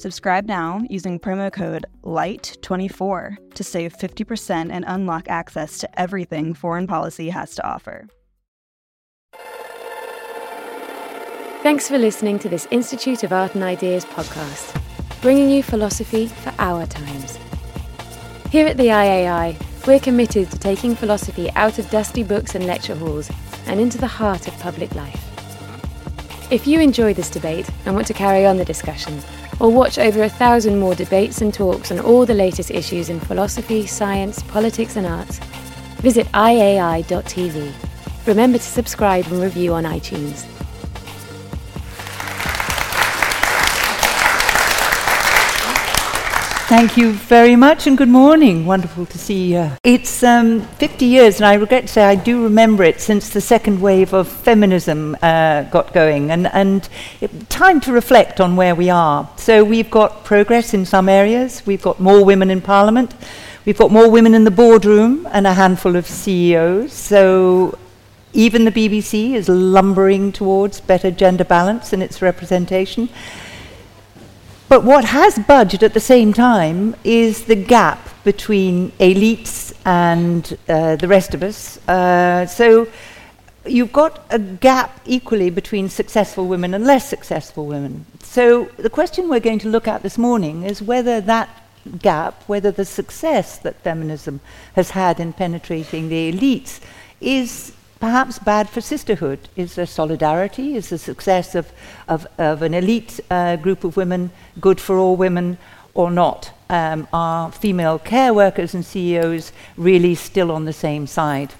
Subscribe now using promo code LIGHT24 to save 50% and unlock access to everything foreign policy has to offer. Thanks for listening to this Institute of Art and Ideas podcast, bringing you philosophy for our times. Here at the IAI, we're committed to taking philosophy out of dusty books and lecture halls and into the heart of public life. If you enjoy this debate and want to carry on the discussion, or watch over a thousand more debates and talks on all the latest issues in philosophy, science, politics, and arts, visit iai.tv. Remember to subscribe and review on iTunes. Thank you very much and good morning. Wonderful to see you. It's um, 50 years, and I regret to say I do remember it since the second wave of feminism uh, got going, and, and it, time to reflect on where we are. So we've got progress in some areas, we've got more women in Parliament, we've got more women in the boardroom, and a handful of CEOs. So even the BBC is lumbering towards better gender balance in its representation. But what has budged at the same time is the gap between elites and uh, the rest of us. Uh, so you've got a gap equally between successful women and less successful women. So the question we're going to look at this morning is whether that gap, whether the success that feminism has had in penetrating the elites is perhaps bad for sisterhood? Is there solidarity? Is the success of, of, of an elite uh, group of women good for all women or not? Um, are female care workers and CEOs really still on the same side?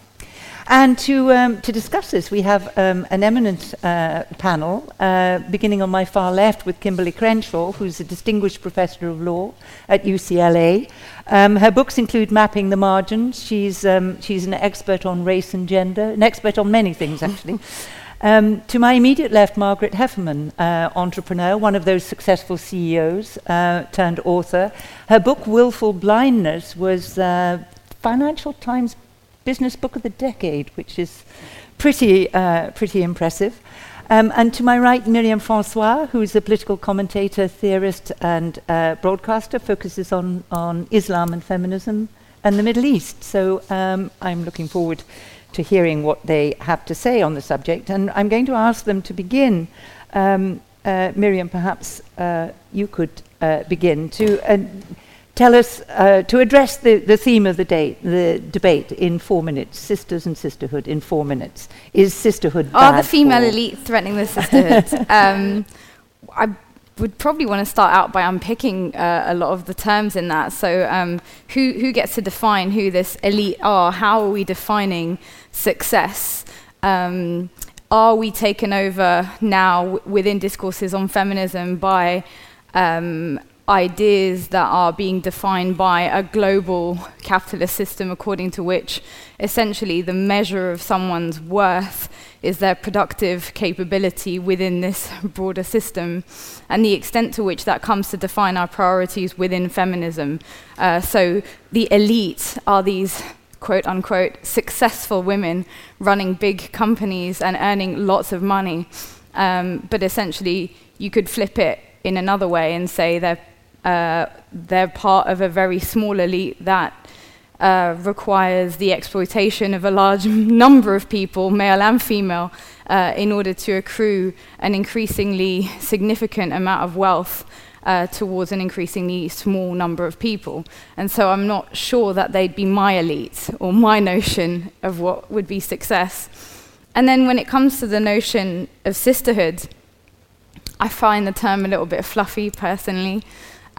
And to, um, to discuss this, we have um, an eminent uh, panel, uh, beginning on my far left with Kimberly Crenshaw, who's a distinguished professor of law at UCLA. Um, her books include Mapping the Margins. She's, um, she's an expert on race and gender, an expert on many things, actually. Um, to my immediate left, Margaret Heffernan, uh, entrepreneur, one of those successful CEOs uh, turned author. Her book, Willful Blindness, was uh, Financial Times Business Book of the Decade, which is pretty, uh, pretty impressive. Um, and to my right, Myriam Francois, who is a political commentator, theorist, and uh, broadcaster, focuses on, on Islam and feminism and the Middle East. So um, I'm looking forward to hearing what they have to say on the subject. And I'm going to ask them to begin. Um, uh, Myriam, perhaps uh, you could uh, begin to uh, tell us, uh, to address the, the theme of the, day, the debate in four minutes, sisters and sisterhood in four minutes. Is sisterhood Are the female elite threatening the sisterhood? um, I would probably want to start out by unpicking uh, a lot of the terms in that. So, um, who, who gets to define who this elite are? How are we defining success? Um, are we taken over now w- within discourses on feminism by um, ideas that are being defined by a global capitalist system according to which essentially the measure of someone's worth is their productive capability within this broader system and the extent to which that comes to define our priorities within feminism. Uh, so the elite are these quote unquote successful women running big companies and earning lots of money. Um, but essentially, you could flip it in another way and say they're uh, they're part of a very small elite that uh, requires the exploitation of a large number of people, male and female, uh, in order to accrue an increasingly significant amount of wealth uh, towards an increasingly small number of people. And so I'm not sure that they'd be my elite or my notion of what would be success. And then when it comes to the notion of sisterhood, I find the term a little bit fluffy personally.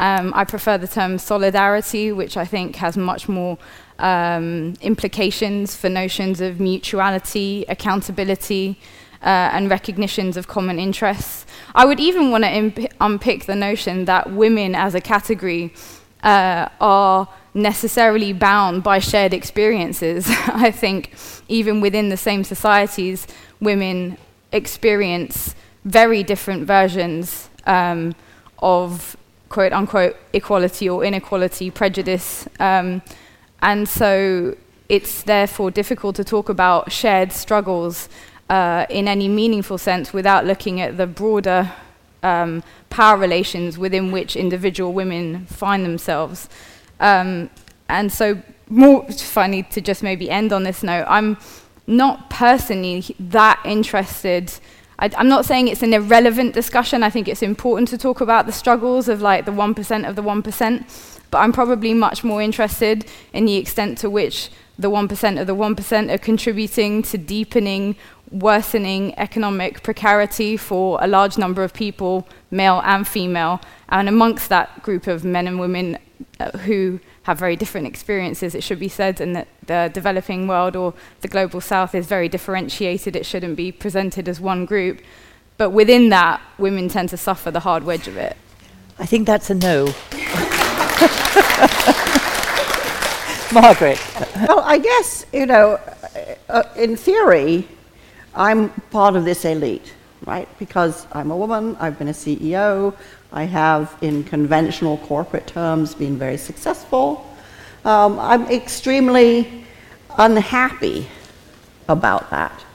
Um, I prefer the term solidarity, which I think has much more um, implications for notions of mutuality, accountability, uh, and recognitions of common interests. I would even want to unpick the notion that women as a category uh, are necessarily bound by shared experiences. I think even within the same societies, women experience very different versions um, of quote unquote equality or inequality, prejudice. Um, and so it's therefore difficult to talk about shared struggles uh, in any meaningful sense without looking at the broader um, power relations within which individual women find themselves. Um, and so, more funny to just maybe end on this note, I'm not personally that interested. I, am not saying it's an irrelevant discussion. I think it's important to talk about the struggles of like the 1% of the 1%. But I'm probably much more interested in the extent to which the 1% of the 1% are contributing to deepening worsening economic precarity for a large number of people, male and female. And amongst that group of men and women uh, who have very different experiences, it should be said, and that the developing world or the global south is very differentiated. It shouldn't be presented as one group. But within that, women tend to suffer the hard wedge of it. I think that's a no. Margaret. Well, I guess, you know, uh, in theory, I'm part of this elite, right? Because I'm a woman, I've been a CEO, I have, in conventional corporate terms, been very successful. Um, I'm extremely unhappy about that.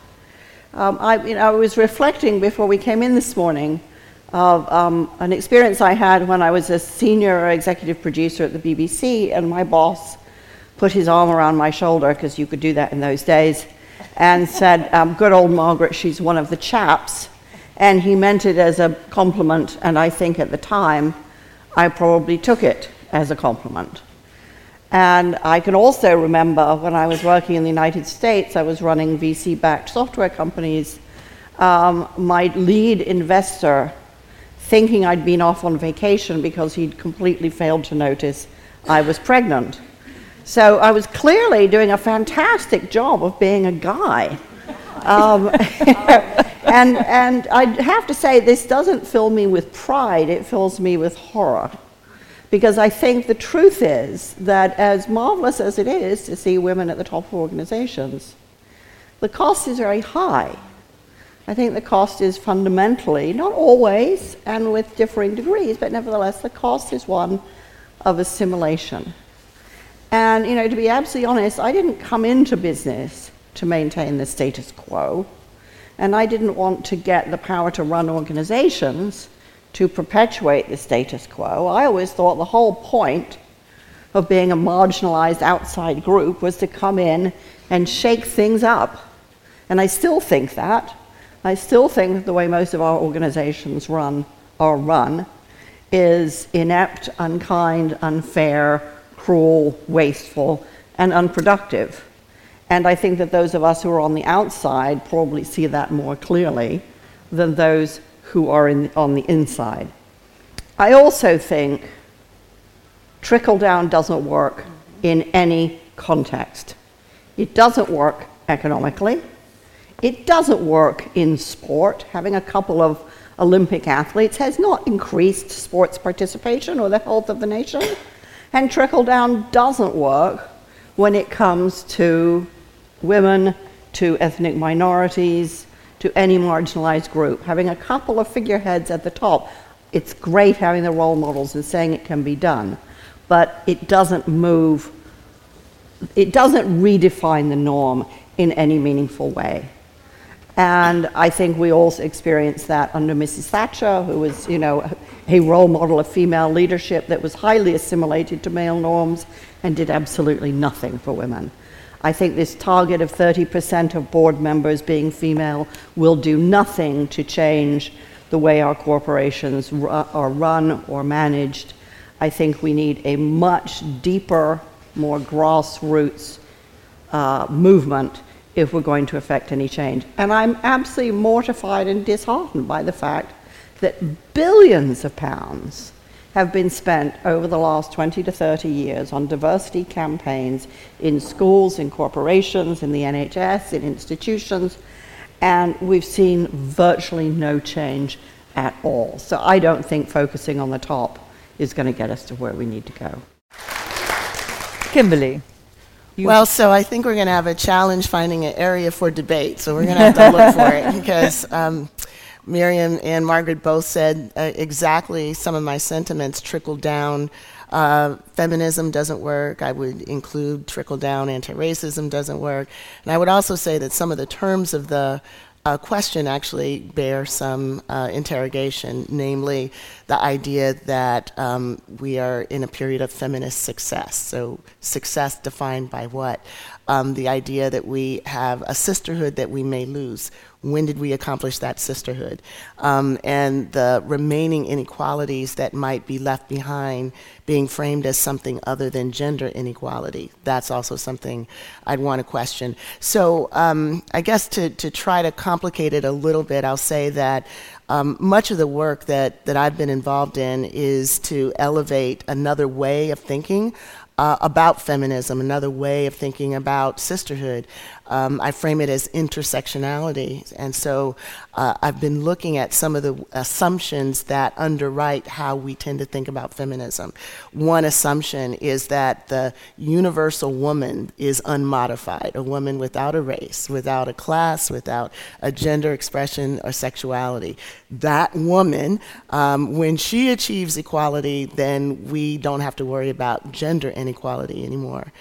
Um, I, you know, I was reflecting before we came in this morning of um, an experience I had when I was a senior executive producer at the BBC, and my boss put his arm around my shoulder, because you could do that in those days, and said, um, Good old Margaret, she's one of the chaps. And he meant it as a compliment, and I think at the time I probably took it as a compliment. And I can also remember when I was working in the United States, I was running VC backed software companies. Um, my lead investor, thinking I'd been off on vacation because he'd completely failed to notice I was pregnant. So I was clearly doing a fantastic job of being a guy. Um, and, and I have to say, this doesn't fill me with pride, it fills me with horror. Because I think the truth is that, as marvelous as it is to see women at the top of organizations, the cost is very high. I think the cost is fundamentally, not always and with differing degrees, but nevertheless, the cost is one of assimilation. And, you know, to be absolutely honest, I didn't come into business to maintain the status quo. And I didn't want to get the power to run organizations to perpetuate the status quo. I always thought the whole point of being a marginalized outside group was to come in and shake things up. And I still think that. I still think the way most of our organizations run are run is inept, unkind, unfair, cruel, wasteful, and unproductive. And I think that those of us who are on the outside probably see that more clearly than those who are in, on the inside. I also think trickle down doesn't work in any context. It doesn't work economically. It doesn't work in sport. Having a couple of Olympic athletes has not increased sports participation or the health of the nation. And trickle down doesn't work when it comes to women, to ethnic minorities, to any marginalized group. Having a couple of figureheads at the top, it's great having the role models and saying it can be done, but it doesn't move, it doesn't redefine the norm in any meaningful way. And I think we all experienced that under Mrs. Thatcher, who was, you know, a role model of female leadership that was highly assimilated to male norms and did absolutely nothing for women. I think this target of 30% of board members being female will do nothing to change the way our corporations ru- are run or managed. I think we need a much deeper, more grassroots uh, movement if we're going to affect any change. And I'm absolutely mortified and disheartened by the fact that billions of pounds have been spent over the last 20 to 30 years on diversity campaigns in schools, in corporations, in the NHS, in institutions, and we've seen virtually no change at all. So I don't think focusing on the top is going to get us to where we need to go. Kimberly. Well, so I think we're going to have a challenge finding an area for debate. So we're going to have to look for it because um, Myriam and Margaret both said uh, exactly some of my sentiments trickle down. Uh, feminism doesn't work. I would include trickle down anti racism doesn't work. And I would also say that some of the terms of the uh, question actually bear some uh, interrogation, namely the idea that um, we are in a period of feminist success. So, success defined by what? Um, the idea that we have a sisterhood that we may lose. When did we accomplish that sisterhood? Um, and the remaining inequalities that might be left behind being framed as something other than gender inequality. That's also something I'd want to question. So, um, I guess to, to try to complicate it a little bit, I'll say that um, much of the work that, that I've been involved in is to elevate another way of thinking uh, about feminism, another way of thinking about sisterhood. Um, I frame it as intersectionality. And so uh, I've been looking at some of the assumptions that underwrite how we tend to think about feminism. One assumption is that the universal woman is unmodified, a woman without a race, without a class, without a gender expression or sexuality. That woman, um, when she achieves equality, then we don't have to worry about gender inequality anymore.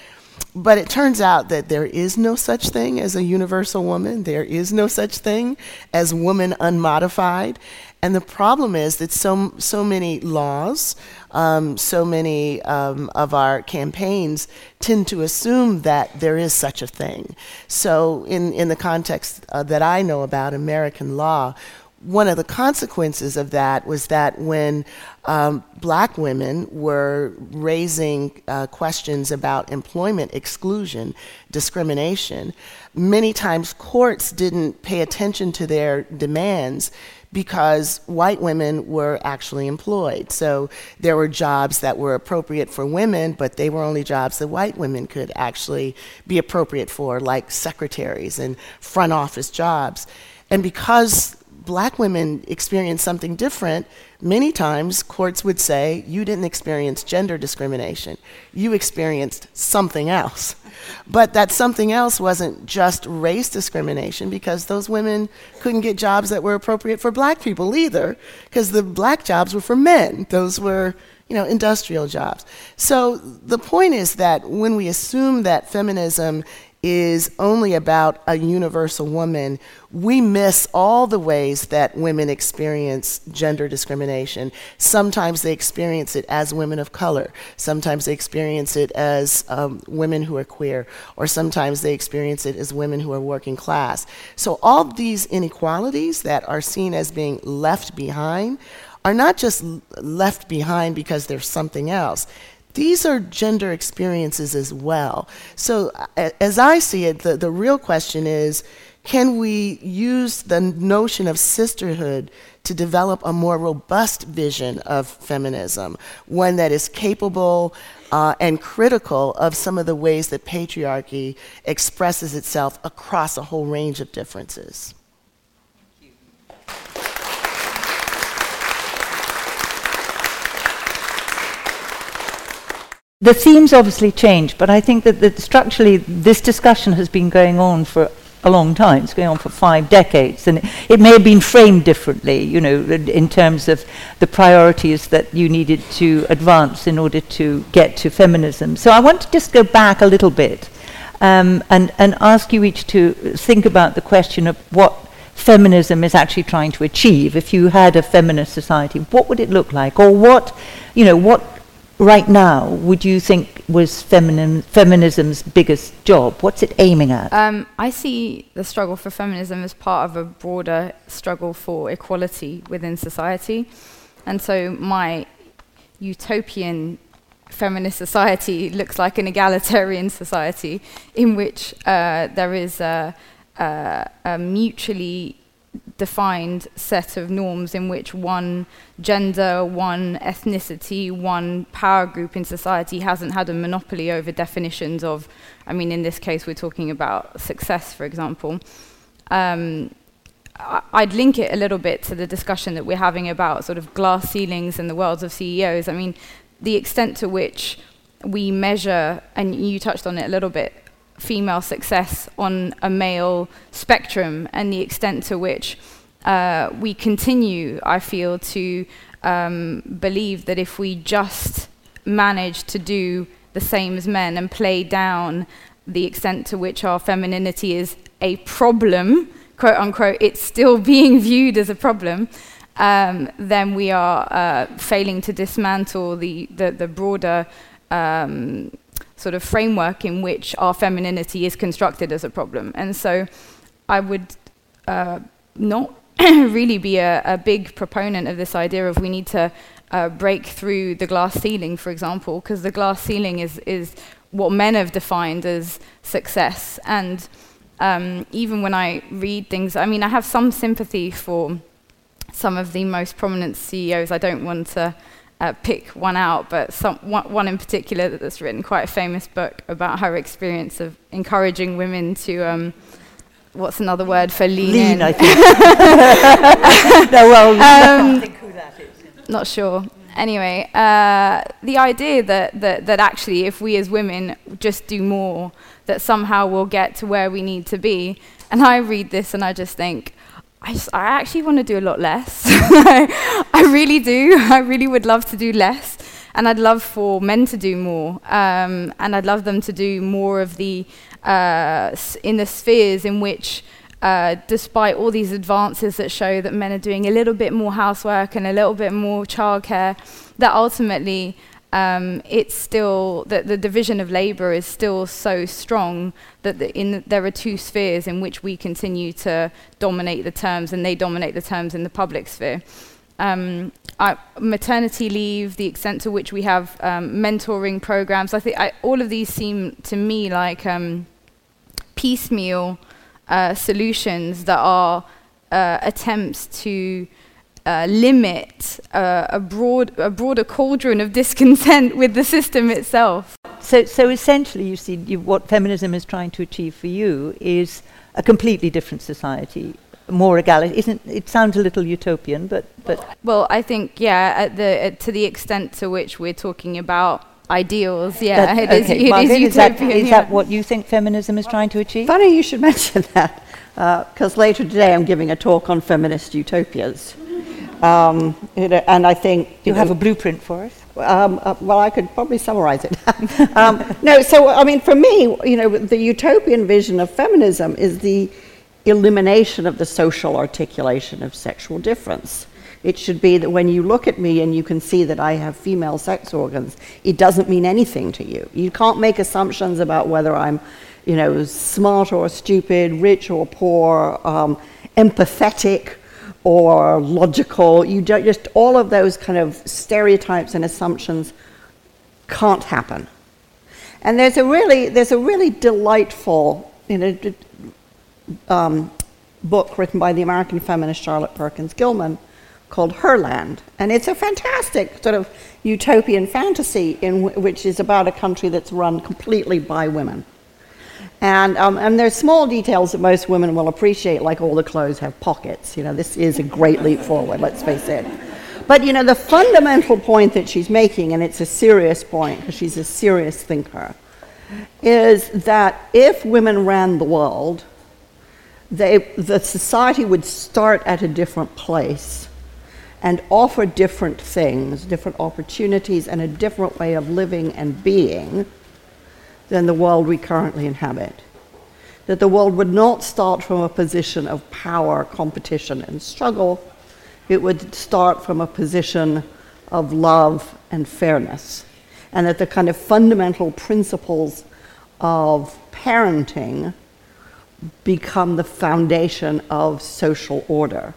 But it turns out that there is no such thing as a universal woman. There is no such thing as woman unmodified. And the problem is that so, so many laws, um, so many um, of our campaigns tend to assume that there is such a thing. So, in, in the context uh, that I know about American law, one of the consequences of that was that when um, black women were raising uh, questions about employment exclusion, discrimination, many times courts didn't pay attention to their demands because white women were actually employed. So there were jobs that were appropriate for women, but they were only jobs that white women could actually be appropriate for, like secretaries and front office jobs. And because black women experience something different, many times courts would say, You didn't experience gender discrimination, you experienced something else. But that something else wasn't just race discrimination because those women couldn't get jobs that were appropriate for black people either, because the black jobs were for men. Those were you know, industrial jobs. So the point is that when we assume that feminism is only about a universal woman, we miss all the ways that women experience gender discrimination. Sometimes they experience it as women of color, sometimes they experience it as um, women who are queer, or sometimes they experience it as women who are working class. So, all these inequalities that are seen as being left behind are not just left behind because there's something else these are gender experiences as well. So, as I see it, the, the real question is can we use the notion of sisterhood to develop a more robust vision of feminism, one that is capable uh, and critical of some of the ways that patriarchy expresses itself across a whole range of differences? The themes obviously change, but I think that, that structurally this discussion has been going on for a long time. It's going on for five decades, and it, it, may have been framed differently, you know, in terms of the priorities that you needed to advance in order to get to feminism. So I want to just go back a little bit um, and, and ask you each to think about the question of what feminism is actually trying to achieve. If you had a feminist society, what would it look like, or what, you know, what right now would you think was feminism's biggest job? What's it aiming at? Um, I see the struggle for feminism as part of a broader struggle for equality within society. And so my utopian feminist society looks like an egalitarian society in which uh, there is a, a, a mutually defined set of norms in which one gender, one ethnicity, one power group in society hasn't had a monopoly over definitions of, I mean, in this case, we're talking about success, for example. Um, I'd link it a little bit to the discussion that we're having about sort of glass ceilings in the worlds of CEOs. I mean, the extent to which we measure, and you touched on it a little bit, female success on a male spectrum and the extent to which uh, we continue, I feel, to um, believe that if we just manage to do the same as men and play down the extent to which our femininity is a problem, quote unquote, it's still being viewed as a problem, um, then we are uh, failing to dismantle the, the, the broader um, sort of framework in which our femininity is constructed as a problem. And so I would uh, not really be a, a, big proponent of this idea of we need to uh, break through the glass ceiling, for example, because the glass ceiling is, is what men have defined as success. And um, even when I read things, I mean, I have some sympathy for some of the most prominent CEOs. I don't want to uh, pick one out, but some, one, in particular that's written quite a famous book about her experience of encouraging women to. Um, what's another word for lean? Lean, in? I think. no, well, um, think who that is. Not sure. Anyway, uh, the idea that, that, that actually, if we as women just do more, that somehow we'll get to where we need to be. And I read this and I just think, I, just, I actually want to do a lot less. I really do. I really would love to do less. And I'd love for men to do more. Um, and I'd love them to do more of the, uh, in the spheres in which, uh, despite all these advances that show that men are doing a little bit more housework and a little bit more childcare, that ultimately um, it's still that the division of labour is still so strong that the in, there are two spheres in which we continue to dominate the terms, and they dominate the terms in the public sphere. Um, maternity leave, the extent to which we have um, mentoring programs, I think I, all of these seem to me like um, piecemeal uh, solutions that are uh, attempts to uh, limit uh, a, broad, a broader cauldron of discontent with the system itself. So, so essentially, you see, you, what feminism is trying to achieve for you is a completely different society, more egalitarian. It? Sounds a little utopian, but but. Well, I think yeah, at the to the extent to which we're talking about ideals, yeah, that, it okay. is, it Margaret, is utopian. Is, that, is yeah. that what you think feminism is trying to achieve? Funny you should mention that, because uh, later today I'm giving a talk on feminist utopias. Um, you know, and I think you, you have know, a blueprint for us. Um, uh, well, I could probably summarize it. um, no, so I mean, for me, you know, the utopian vision of feminism is the elimination of the social articulation of sexual difference. It should be that when you look at me and you can see that I have female sex organs, it doesn't mean anything to you. You can't make assumptions about whether I'm, you know, smart or stupid, rich or poor, um, empathetic or logical. You don't just all of those kind of stereotypes and assumptions can't happen. And there's a really there's a really delightful you know, um, book written by the American feminist Charlotte Perkins Gilman called Herland, and it's a fantastic sort of utopian fantasy in w- which is about a country that's run completely by women. And, um, and there's small details that most women will appreciate, like all the clothes have pockets. You know, this is a great leap forward, let's face it. But, you know, the fundamental point that she's making, and it's a serious point because she's a serious thinker, is that if women ran the world, they, the society would start at a different place and offer different things, different opportunities, and a different way of living and being than the world we currently inhabit. That the world would not start from a position of power, competition, and struggle. It would start from a position of love and fairness. and that the kind of fundamental principles of parenting become the foundation of social order.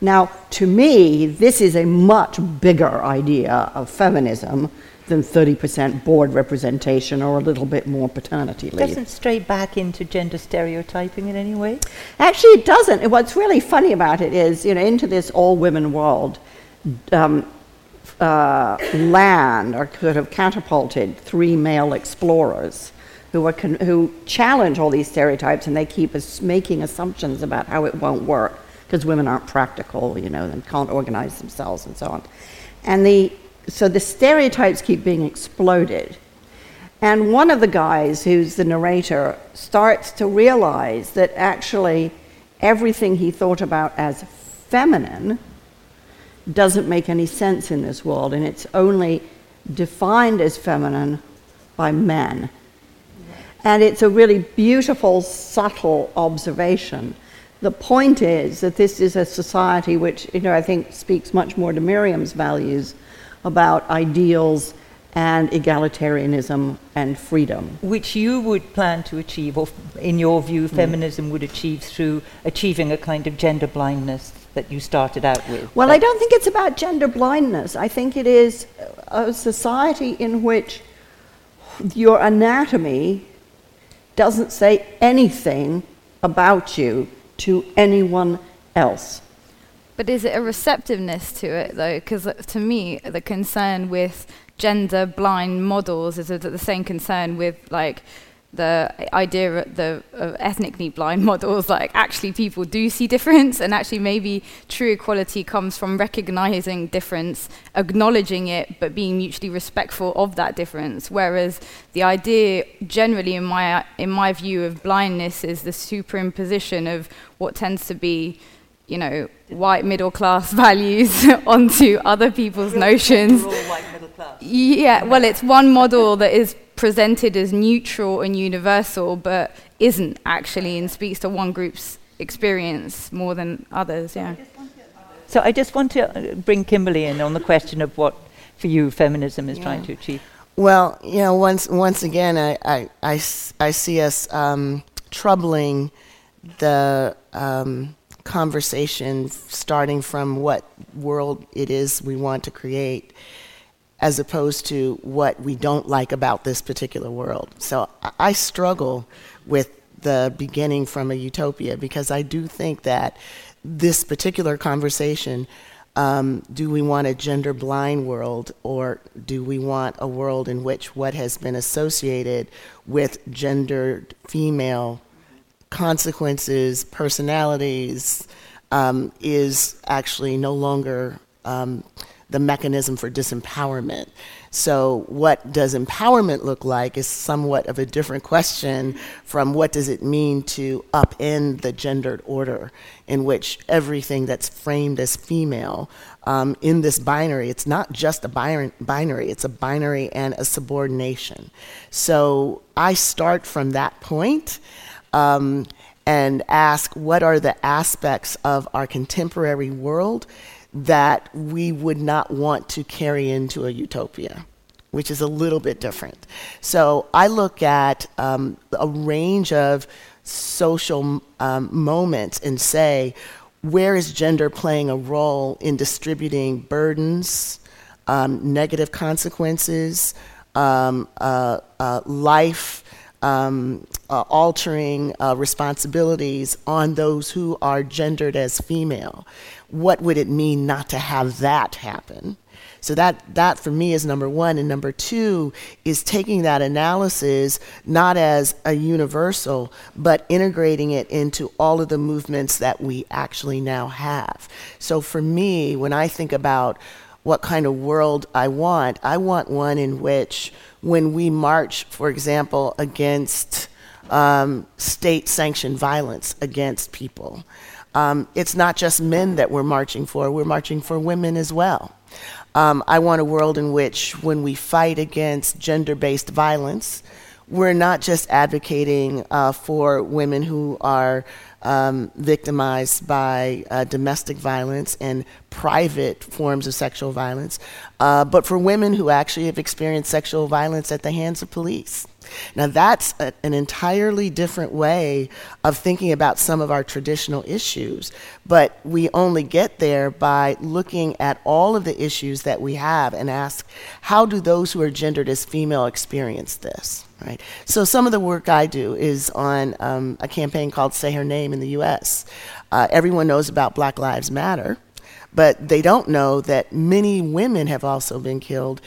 Now, to me, this is a much bigger idea of feminism than 30% board representation or a little bit more paternity leave. Doesn't stray back into gender stereotyping in any way? Actually, it doesn't. What's really funny about it is, you know, into this all women world, um, uh, land are sort of catapulted three male explorers who, are con- who challenge all these stereotypes and they keep us making assumptions about how it won't work because women aren't practical, you know, and can't organize themselves and so on. And the, so the stereotypes keep being exploded. And one of the guys, who's the narrator, starts to realize that actually everything he thought about as feminine doesn't make any sense in this world, and it's only defined as feminine by men. And it's a really beautiful, subtle observation. The point is that this is a society which, you know, I think speaks much more to Myriam's values about ideals and egalitarianism and freedom. Which you would plan to achieve, or f- in your view, mm. feminism would achieve through achieving a kind of gender blindness that you started out with. Well, I don't think it's about gender blindness. I think it is a society in which your anatomy doesn't say anything about you to anyone else. But is it a receptiveness to it though? Because uh, to me, the concern with gender blind models is the same concern with like the idea of the ethnically blind models. Like actually, people do see difference, and actually, maybe true equality comes from recognizing difference, acknowledging it, but being mutually respectful of that difference. Whereas the idea, generally, in my in my view of blindness, is the superimposition of what tends to be you know, white middle class values onto other people's notions. Yeah, well, it's one model that is presented as neutral and universal, but isn't actually and speaks to one group's experience more than others. Yeah. So I just want to uh, bring Kimberly in on the question of what, for you, feminism is trying to achieve. Well, you know, once once again, I I I see us um, troubling the um, conversation, starting from what world it is we want to create, as opposed to what we don't like about this particular world. So I, struggle with the beginning from a utopia because I do think that this particular conversation um, do we want a gender blind world or do we want a world in which what has been associated with gendered female consequences, personalities, um, is actually no longer um, the mechanism for disempowerment. So, what does empowerment look like is somewhat of a different question from what does it mean to upend the gendered order in which everything that's framed as female um, in this binary, it's not just a bin- binary, it's a binary and a subordination. So, I start from that point um, and ask what are the aspects of our contemporary world that we would not want to carry into a utopia, which is a little bit different. So I look at um, a range of social um, moments and say, where is gender playing a role in distributing burdens, um, negative consequences, um, uh, uh, life? um, uh, altering uh, responsibilities on those who are gendered as female. What would it mean not to have that happen? So that that for me is number one, and number two is taking that analysis not as a universal, but integrating it into all of the movements that we actually now have. So for me, when I think about what kind of world I want. I want one in which, when we march, for example, against um, state sanctioned violence against people, um, it's not just men that we're marching for, we're marching for women as well. Um, I want a world in which, when we fight against gender based violence, we're not just advocating uh, for women who are um, victimized by uh, domestic violence and private forms of sexual violence, uh, but for women who actually have experienced sexual violence at the hands of police. Now, that's a, an entirely different way of thinking about some of our traditional issues, but we only get there by looking at all of the issues that we have and ask how do those who are gendered as female experience this? Right. So some of the work I do is on um, a campaign called Say Her Name in the U.S. Uh, everyone knows about Black Lives Matter, but they don't know that many women have also been killed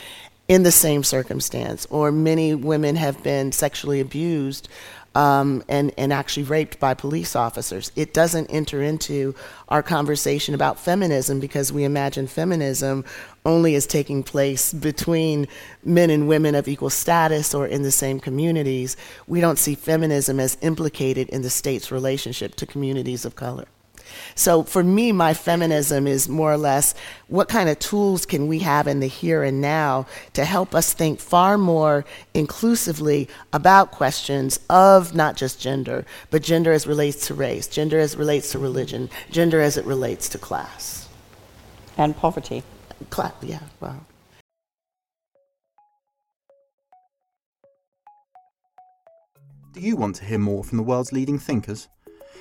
in the same circumstance, or many women have been sexually abused um, and, and actually raped by police officers. It doesn't enter into our conversation about feminism because we imagine feminism only as taking place between men and women of equal status or in the same communities. We don't see feminism as implicated in the state's relationship to communities of color. So for me, my feminism is more or less what kind of tools can we have in the here and now to help us think far more inclusively about questions of not just gender, but gender as relates to race, gender as relates to religion, gender as it relates to class. And poverty. Class, yeah, well. Do you want to hear more from the world's leading thinkers?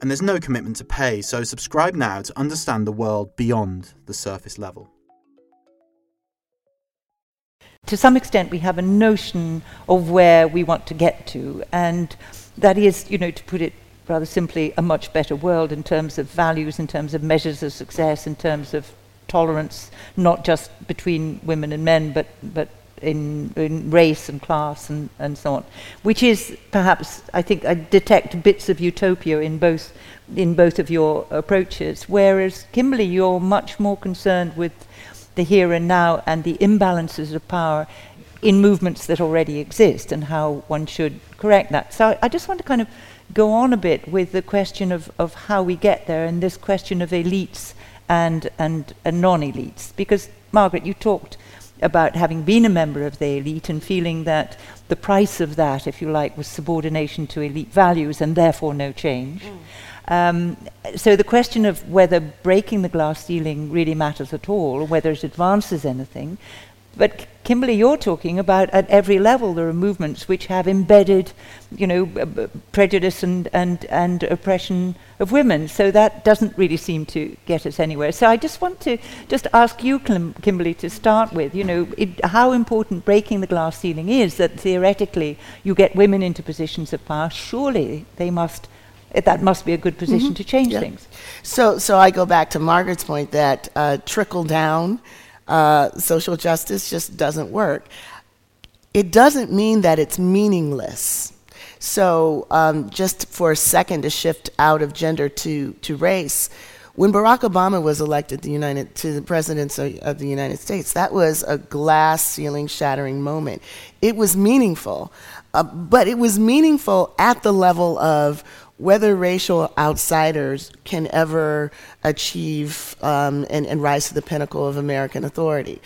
and there's no commitment to pay, so subscribe now to understand the world beyond the surface level. To some extent, we have a notion of where we want to get to, and that is, you know, to put it rather simply, a much better world in terms of values, in terms of measures of success, in terms of tolerance, not just between women and men, but, but in, in race and class and, and so on, which is perhaps, I think, I detect bits of utopia in both, in both of your approaches, whereas Kimberly, you're much more concerned with the here and now and the imbalances of power in movements that already exist and how one should correct that. So I, just want to kind of go on a bit with the question of, of how we get there and this question of elites and, and, and non-elites. Because, Margaret, you talked about having been a member of the elite and feeling that the price of that, if you like, was subordination to elite values and therefore no change. Mm. Um, so the question of whether breaking the glass ceiling really matters at all, or whether it advances anything, but Kimberly, you're talking about at every level there are movements which have embedded, you know, prejudice and, and, and oppression of women. So that doesn't really seem to get us anywhere. So I just want to just ask you, Kim- Kimberly, to start with, you know, it, how important breaking the glass ceiling is that theoretically you get women into positions of power. Surely they must that must be a good position mm-hmm. to change yeah. things. So, so I go back to Margaret's point that uh, trickle down uh, social justice just doesn't work. It doesn't mean that it's meaningless. So, um, just for a second to shift out of gender to, to race, when Barack Obama was elected the United, to the presidency of the United States, that was a glass ceiling shattering moment. It was meaningful, uh, but it was meaningful at the level of whether racial outsiders can ever achieve um, and, and rise to the pinnacle of American authority.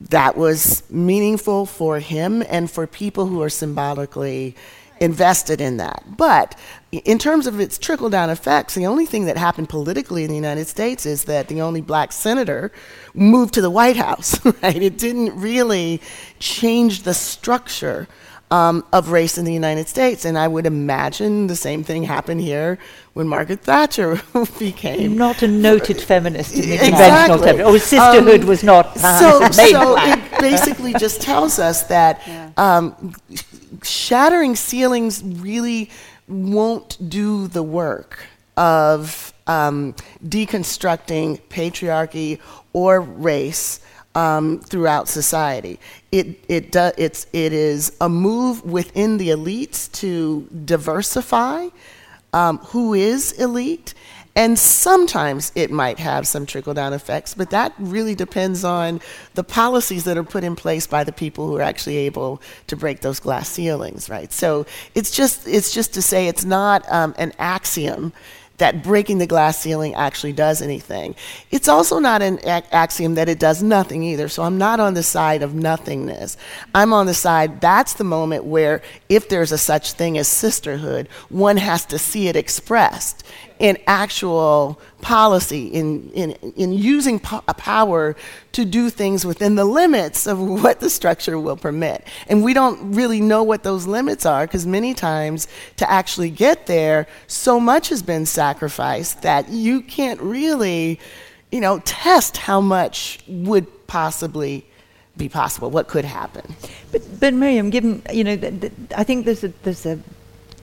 That was meaningful for him and for people who are symbolically invested in that. But in terms of its trickle down effects, the only thing that happened politically in the United States is that the only black senator moved to the White House, right? It didn't really change the structure um, of race in the United States. And I would imagine the same thing happened here when Margaret Thatcher became. Not a noted feminist in the exactly. conventional term. Or sisterhood um, was not. so so it basically just tells us that yeah. um, shattering ceilings really won't do the work of um, deconstructing patriarchy or race um, throughout society. It, it, do, it's, it is a move within the elites to diversify um, who is elite. And sometimes it might have some trickle down effects, but that really depends on the policies that are put in place by the people who are actually able to break those glass ceilings, right? So it's just, it's just to say it's not um, an axiom that breaking the glass ceiling actually does anything. It's also not an axiom that it does nothing either. So I'm not on the side of nothingness. I'm on the side that's the moment where if there's a such thing as sisterhood, one has to see it expressed in actual policy, in, in, in using po- power to do things within the limits of what the structure will permit. And we don't really know what those limits are because many times to actually get there, so much has been sacrificed that you can't really, you know, test how much would possibly be possible, what could happen. But, but Myriam, given, you know, th- th- I think there's a, there's a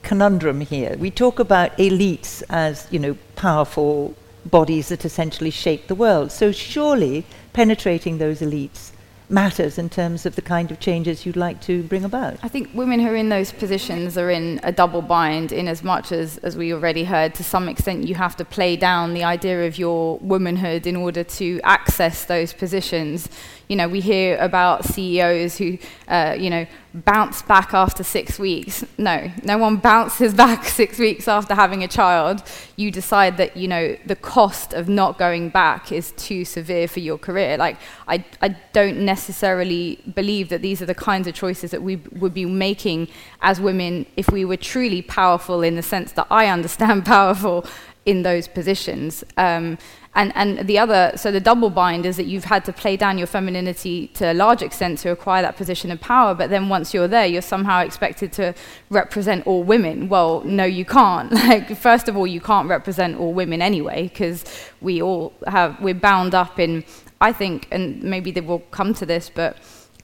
conundrum here. We talk about elites as, you know, powerful bodies that essentially shape the world. So surely penetrating those elites matters in terms of the kind of changes you'd like to bring about? I think women who are in those positions are in a double bind in as much as, as we already heard, to some extent you have to play down the idea of your womanhood in order to access those positions. You know, we hear about CEOs who, uh, you know, bounce back after six weeks. No, no one bounces back six weeks after having a child. You decide that, you know, the cost of not going back is too severe for your career. Like, I, I don't necessarily believe that these are the kinds of choices that we would be making as women if we were truly powerful in the sense that I understand powerful in those positions. Um, and, and the other, so the double bind is that you've had to play down your femininity to a large extent to acquire that position of power, but then once you're there, you're somehow expected to represent all women. Well, no, you can't. Like, first of all, you can't represent all women anyway, because we all have, we're bound up in, I think, and maybe they will come to this, but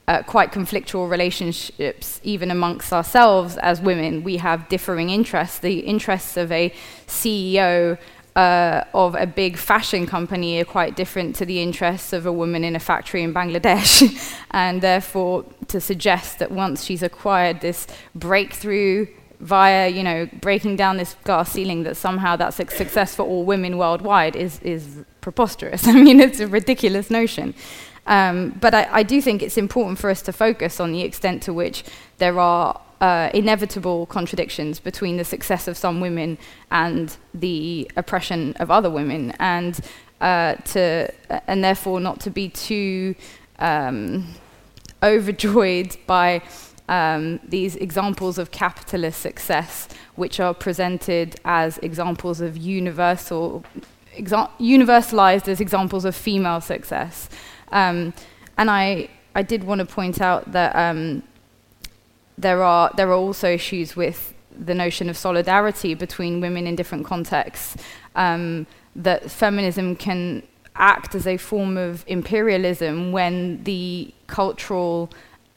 uh, quite conflictual relationships, even amongst ourselves as women. We have differing interests. The interests of a CEO uh, of a big fashion company are quite different to the interests of a woman in a factory in Bangladesh. and therefore, to suggest that once she's acquired this breakthrough via, you know, breaking down this glass ceiling, that somehow that's a success for all women worldwide is, is preposterous. I mean, it's a ridiculous notion. Um, but I, I do think it's important for us to focus on the extent to which there are uh, inevitable contradictions between the success of some women and the oppression of other women, and uh, to and therefore not to be too um, overjoyed by um, these examples of capitalist success, which are presented as examples of universal, exa- universalized as examples of female success. Um, and I, I did want to point out that um, there are there are also issues with the notion of solidarity between women in different contexts. Um, that feminism can act as a form of imperialism when the cultural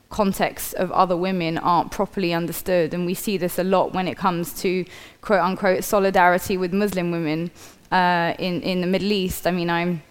contexts of other women aren't properly understood. And we see this a lot when it comes to quote unquote solidarity with Muslim women uh, in, in the Middle East. I mean, I'm,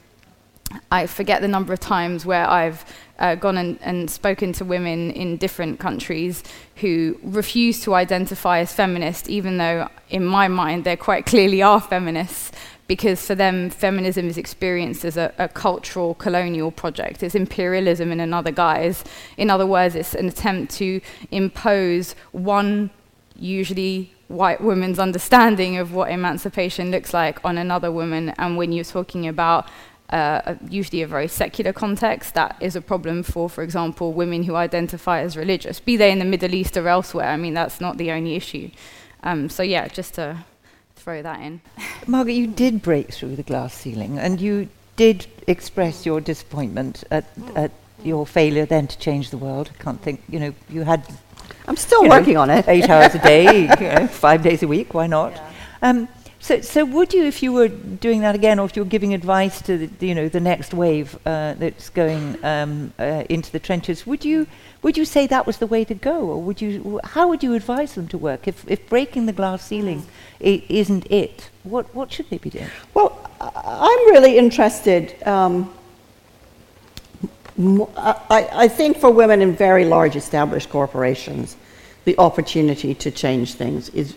I forget the number of times where I've uh, gone and, and spoken to women in different countries who refuse to identify as feminist, even though in my mind they quite clearly are feminists, because for them feminism is experienced as a, a, cultural colonial project. It's imperialism in another guise. In other words, it's an attempt to impose one, usually white woman's understanding of what emancipation looks like on another woman. And when you're talking about uh, usually a very secular context. That is a problem for, for example, women who identify as religious, be they in the Middle East or elsewhere. I mean, that's not the only issue. Um, so, yeah, just to throw that in. Margaret, you did break through the glass ceiling and you did express your disappointment at, at your failure then to change the world. I can't think, you know, you had. I'm still working know, on it. Eight hours a day, you know, five days a week, why not? Yeah. Um, so, so would you, if you were doing that again, or if you were giving advice to the, you know, the next wave uh, that's going um, uh, into the trenches, would you, would you say that was the way to go, or would you, how would you advise them to work if, if breaking the glass ceiling I- isn't it? What, what should they be doing? Well, I'm really interested. Um, I, I think for women in very large established corporations, the opportunity to change things is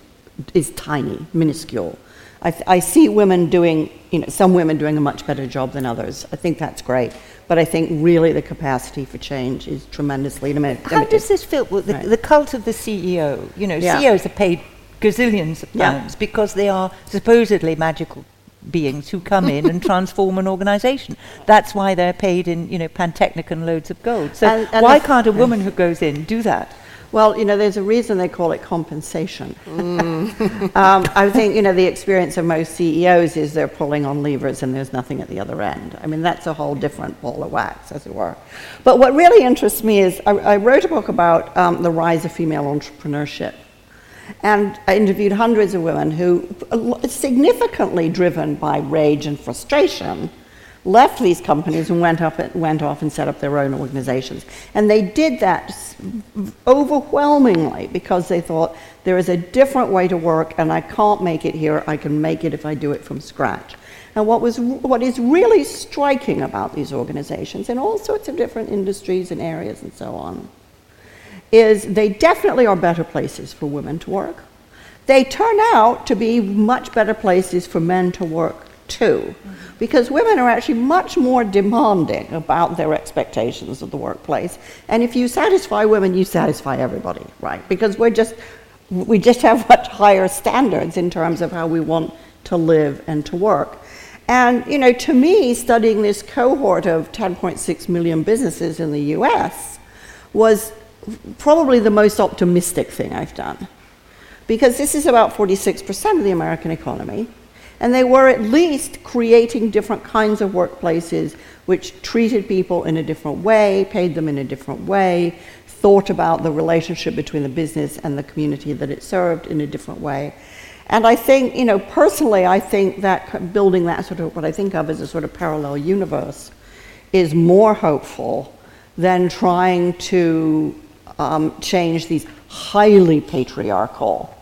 is tiny, minuscule. I, th- I see women doing, you know, some women doing a much better job than others. I think that's great. But I think really the capacity for change is tremendously limited. How does this feel? with the, Right. the cult of the CEO? You know, Yeah. CEOs are paid gazillions of Yeah. pounds because they are supposedly magical beings who come in and transform an organization. That's why they're paid in, you know, pantechnicon loads of gold. So And- and why can't a woman who goes in do that? Well, you know, there's a reason they call it compensation. um, I think, you know, the experience of most CEOs is they're pulling on levers and there's nothing at the other end. I mean, that's a whole different ball of wax, as it were. But what really interests me is I, I wrote a book about um, the rise of female entrepreneurship. And I interviewed hundreds of women who, significantly driven by rage and frustration, left these companies and went, up and went off and set up their own organizations. And they did that overwhelmingly because they thought there is a different way to work and I can't make it here, I can make it if I do it from scratch. And what, was, what is really striking about these organizations in all sorts of different industries and areas and so on is they definitely are better places for women to work. They turn out to be much better places for men to work too, because women are actually much more demanding about their expectations of the workplace. And if you satisfy women, you satisfy everybody, right? Because we're just, we just have much higher standards in terms of how we want to live and to work. And, you know, to me, studying this cohort of 10.6 million businesses in the US was probably the most optimistic thing I've done. Because this is about 46% of the American economy, and they were at least creating different kinds of workplaces which treated people in a different way, paid them in a different way, thought about the relationship between the business and the community that it served in a different way. And I think, you know, personally, I think that building that sort of what I think of as a sort of parallel universe is more hopeful than trying to um, change these highly patriarchal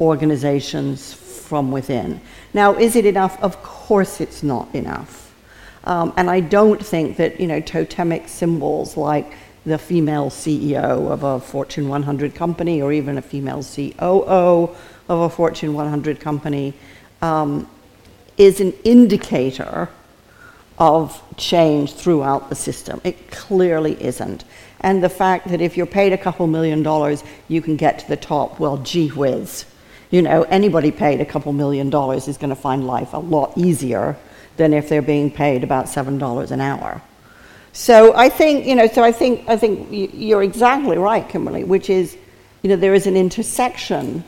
organizations from within. Now, is it enough? Of course, it's not enough. Um, and I don't think that, you know, totemic symbols like the female CEO of a Fortune 100 company or even a female COO of a Fortune 100 company um, is an indicator of change throughout the system. It clearly isn't. And the fact that if you're paid a couple million dollars, you can get to the top, well, gee whiz. You know, anybody paid a couple million dollars is going to find life a lot easier than if they're being paid about $7 an hour. So I think, you know, so I think, I think you're exactly right, Kimberly, which is, you know, there is an intersection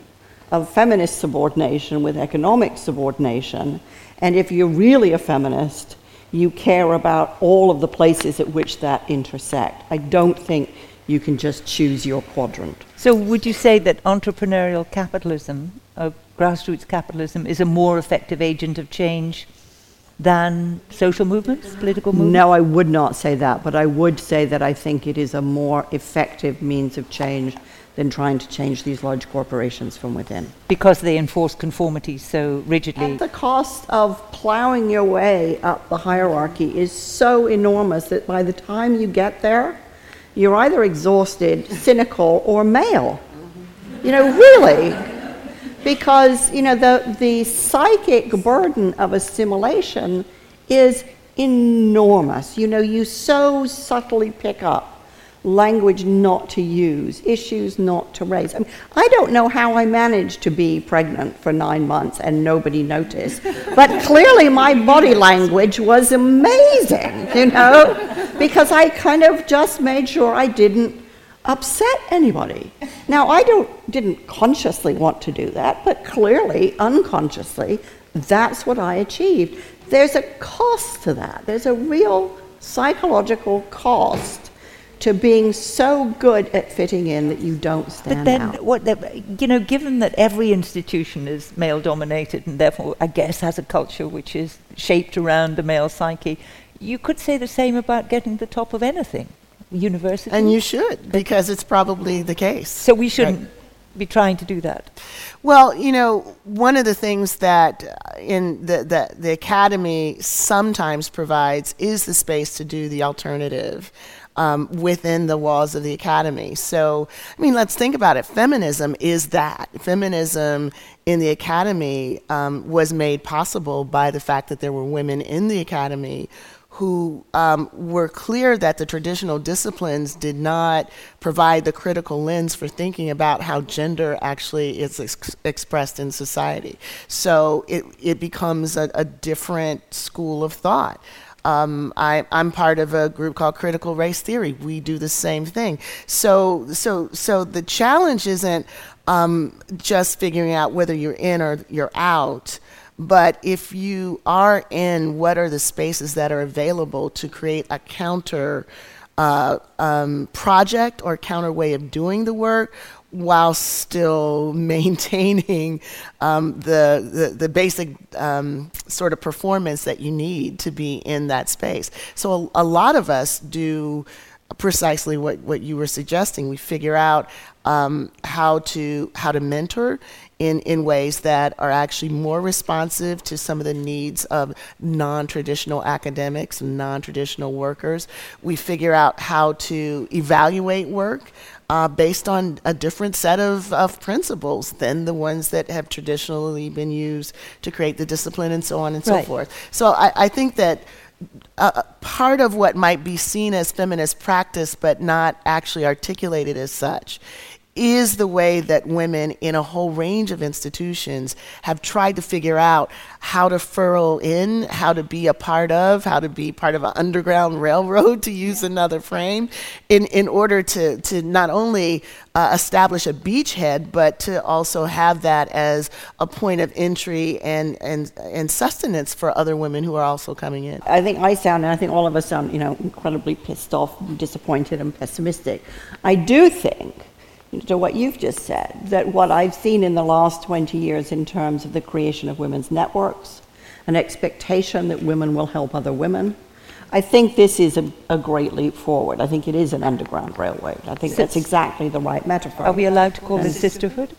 of feminist subordination with economic subordination. And if you're really a feminist, you care about all of the places at which that intersect. I don't think you can just choose your quadrant. So would you say that entrepreneurial capitalism, uh, grassroots capitalism, is a more effective agent of change than social movements, political movements? No, I would not say that, but I would say that I think it is a more effective means of change than trying to change these large corporations from within. Because they enforce conformity so rigidly. And the cost of plowing your way up the hierarchy is so enormous that by the time you get there, you're either exhausted, cynical, or male. You know, really. Because, you know, the, the psychic burden of assimilation is enormous. You know, you so subtly pick up language not to use, issues not to raise. I, mean, I don't know how I managed to be pregnant for nine months and nobody noticed, but clearly my body language was amazing, you know, because I kind of just made sure I didn't upset anybody. Now I don't didn't consciously want to do that, but clearly unconsciously that's what I achieved. There's a cost to that. There's a real psychological cost to being so good at fitting in that you don't stand out. But then, out. what the, you know, given that every institution is male dominated and therefore, I guess, has a culture which is shaped around the male psyche, you could say the same about getting the top of anything, university. And you should, because it's probably the case. so we shouldn't be trying to do that. Well, you know, one of the things that uh, in the, the, the academy sometimes provides is the space to do the alternative. um, within the walls of the academy. So, I mean, let's think about it. Feminism is that. Feminism in the academy um, was made possible by the fact that there were women in the academy who um, were clear that the traditional disciplines did not provide the critical lens for thinking about how gender actually is ex- expressed in society. So it, it becomes a, a different school of thought. Um, I, am part of a group called Critical Race Theory. We do the same thing. So, so, so the challenge isn't um, just figuring out whether you're in or you're out. But if you are in, what are the spaces that are available to create a counter uh, um, project or counter way of doing the work while still maintaining um, the, the, the, basic um, sort of performance that you need to be in that space. So a, a lot of us do precisely what, what you were suggesting. We figure out um, how to how to mentor in, in ways that are actually more responsive to some of the needs of non-traditional academics and non-traditional workers. We figure out how to evaluate work uh, based on a different set of, of principles than the ones that have traditionally been used to create the discipline and so on and right. so forth. So I, I think that uh, part of what might be seen as feminist practice but not actually articulated as such is the way that women in a whole range of institutions have tried to figure out how to furrow in, how to be a part of, how to be part of an underground railroad, to use another frame, in, in order to, to not only uh, establish a beachhead, but to also have that as a point of entry and, and, and sustenance for other women who are also coming in. I think I sound, and I think all of us sound, you know, incredibly pissed off, disappointed, and pessimistic. I do think to what you've just said, that what I've seen in the last 20 years in terms of the creation of women's networks, an expectation that women will help other women, I think this is a, a great leap forward. I think it is an underground railway. I think that's exactly the right metaphor. Are we allowed to call and this sisterhood?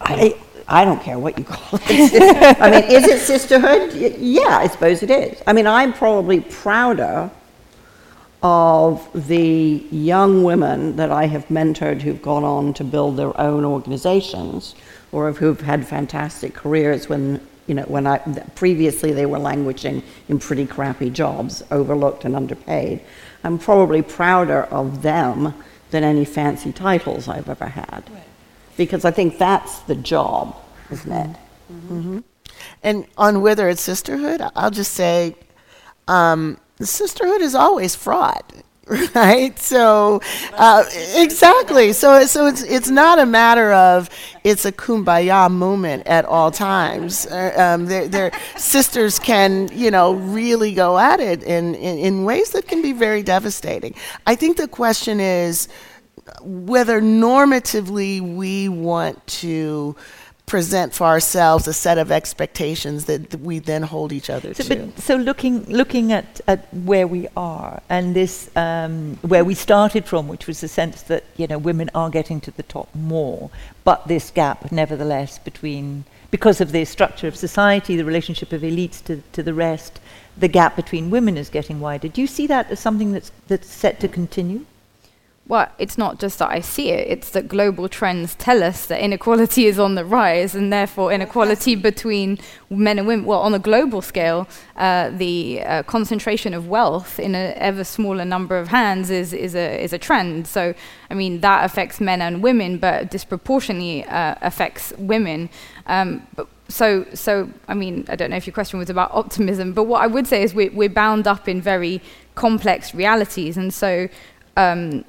I, I don't care what you call it. I mean, is it sisterhood? Yeah, I suppose it is. I mean, I'm probably prouder of the young women that I have mentored who've gone on to build their own organizations or who've had fantastic careers when you know when I previously they were languishing in pretty crappy jobs, overlooked and underpaid. I'm probably prouder of them than any fancy titles I've ever had. Right. Because I think that's the job, isn't it? Mm-hmm. Mm-hmm. And on whether it's sisterhood, I'll just say um, the sisterhood is always fraught right? So uh, exactly. so so it's it's not a matter of it's a kumbaya moment at all times. Uh, um, their, their sisters can you know really go at it in, in in ways that can be very devastating. I think the question is whether normatively we want to present for ourselves a set of expectations that we then hold each other so, to. so looking looking at, at where we are and this um, where we started from, which was the sense that you know women are getting to the top more, but this gap nevertheless between because of the structure of society, the relationship of elites to, to the rest, the gap between women is getting wider. Do you see that as something that's that's set to continue? Well, it's not just that I see it, it's that global trends tell us that inequality is on the rise, and therefore inequality between men and women. Well, on a global scale, uh, the uh, concentration of wealth in an ever smaller number of hands is, is, a, is a trend. So, I mean, that affects men and women, but disproportionately uh, affects women. Um, but so, so, I mean, I don't know if your question was about optimism, but what I would say is we're, we're bound up in very complex realities, and so um,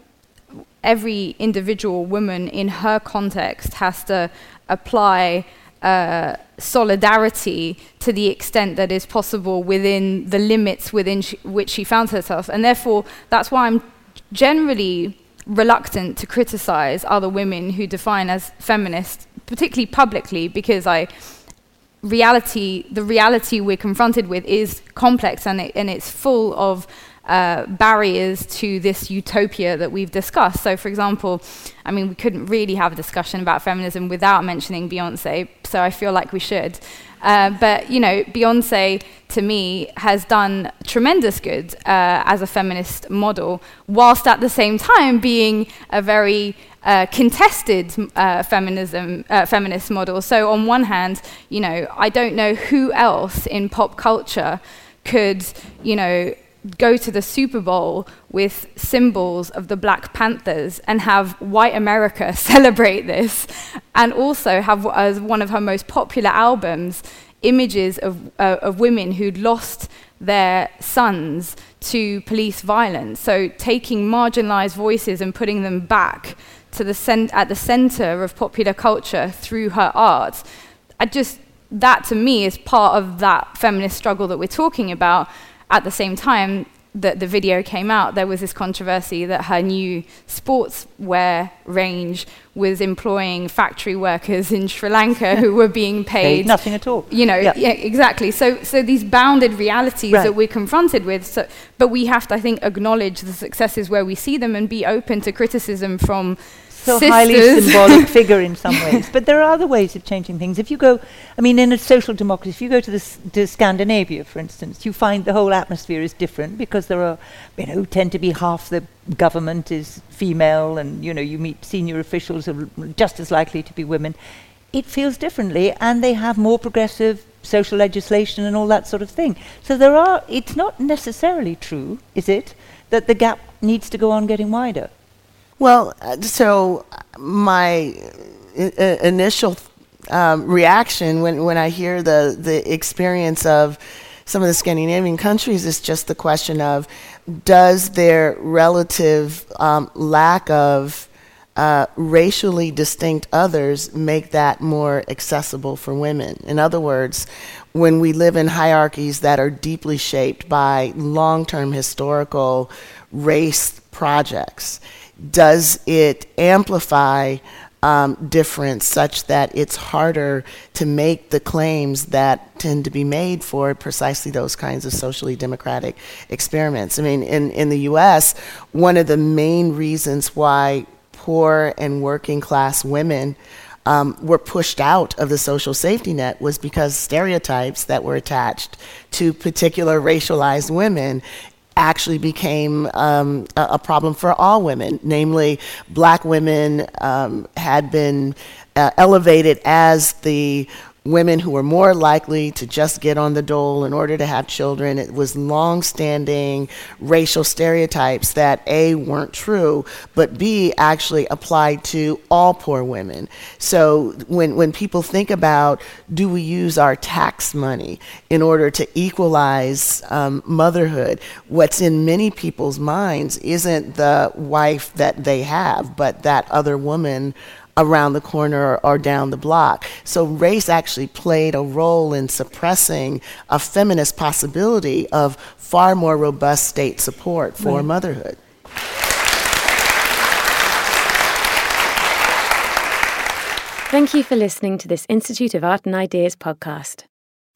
every individual woman in her context has to apply uh, solidarity to the extent that is possible within the limits within sh- which she found herself. And therefore, that's why I'm generally reluctant to criticize other women who define as feminists, particularly publicly, because I reality, the reality we're confronted with is complex and, it, and it's full of uh, barriers to this utopia that we've discussed. So, for example, I mean, we couldn't really have a discussion about feminism without mentioning Beyonce, so I feel like we should. Uh, but you know, Beyonce to me has done tremendous good uh, as a feminist model, whilst at the same time being a very uh, contested uh, feminism uh, feminist model. So on one hand, you know, I don't know who else in pop culture could, you know, go to the Super Bowl with symbols of the Black Panthers and have white America celebrate this, and also have as one of her most popular albums images of, uh, of women who'd lost their sons to police violence. So taking marginalized voices and putting them back to the cent- at the center of popular culture through her art. I just that to me is part of that feminist struggle that we're talking about at the same time that the video came out, there was this controversy that her new sportswear range was employing factory workers in Sri Lanka who were being paid nothing at all. You know, yeah, yeah exactly. So, so these bounded realities right. that we're confronted with. So, but we have to, I think, acknowledge the successes where we see them and be open to criticism from so highly symbolic figure in some ways. But there are other ways of changing things. If you go, I mean, in a social democracy, if you go to, this, to Scandinavia, for instance, you find the whole atmosphere is different because there are, you know, tend to be half the government is female, and you know, you meet senior officials are just as likely to be women. It feels differently, and they have more progressive social legislation and all that sort of thing. So there are. It's not necessarily true, is it, that the gap needs to go on getting wider. Well, uh, so my uh, uh, initial um, reaction when, when I hear the, the experience of some of the Scandinavian countries is just the question of does their relative um, lack of uh, racially distinct others make that more accessible for women? In other words, when we live in hierarchies that are deeply shaped by long term historical race projects, does it amplify um, difference such that it's harder to make the claims that tend to be made for precisely those kinds of socially democratic experiments. I mean, in, in the US, one of the main reasons why poor and working class women um, were pushed out of the social safety net was because stereotypes that were attached to particular racialized women actually became um, a, a, problem for all women. Namely, black women um, had been uh, elevated as the women who were more likely to just get on the dole in order to have children. It was long-standing racial stereotypes that A weren't true, but B actually applied to all poor women. So when when people think about do we use our tax money in order to equalize um, motherhood, what's in many people's minds isn't the wife that they have, but that other woman around the corner or, down the block. So race actually played a role in suppressing a feminist possibility of far more robust state support for right. motherhood. Thank you for listening to this Institute of Art and Ideas podcast.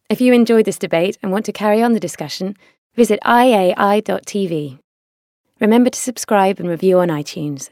If you enjoyed this debate and want to carry on the discussion, visit iai.tv. Remember to subscribe and review on iTunes.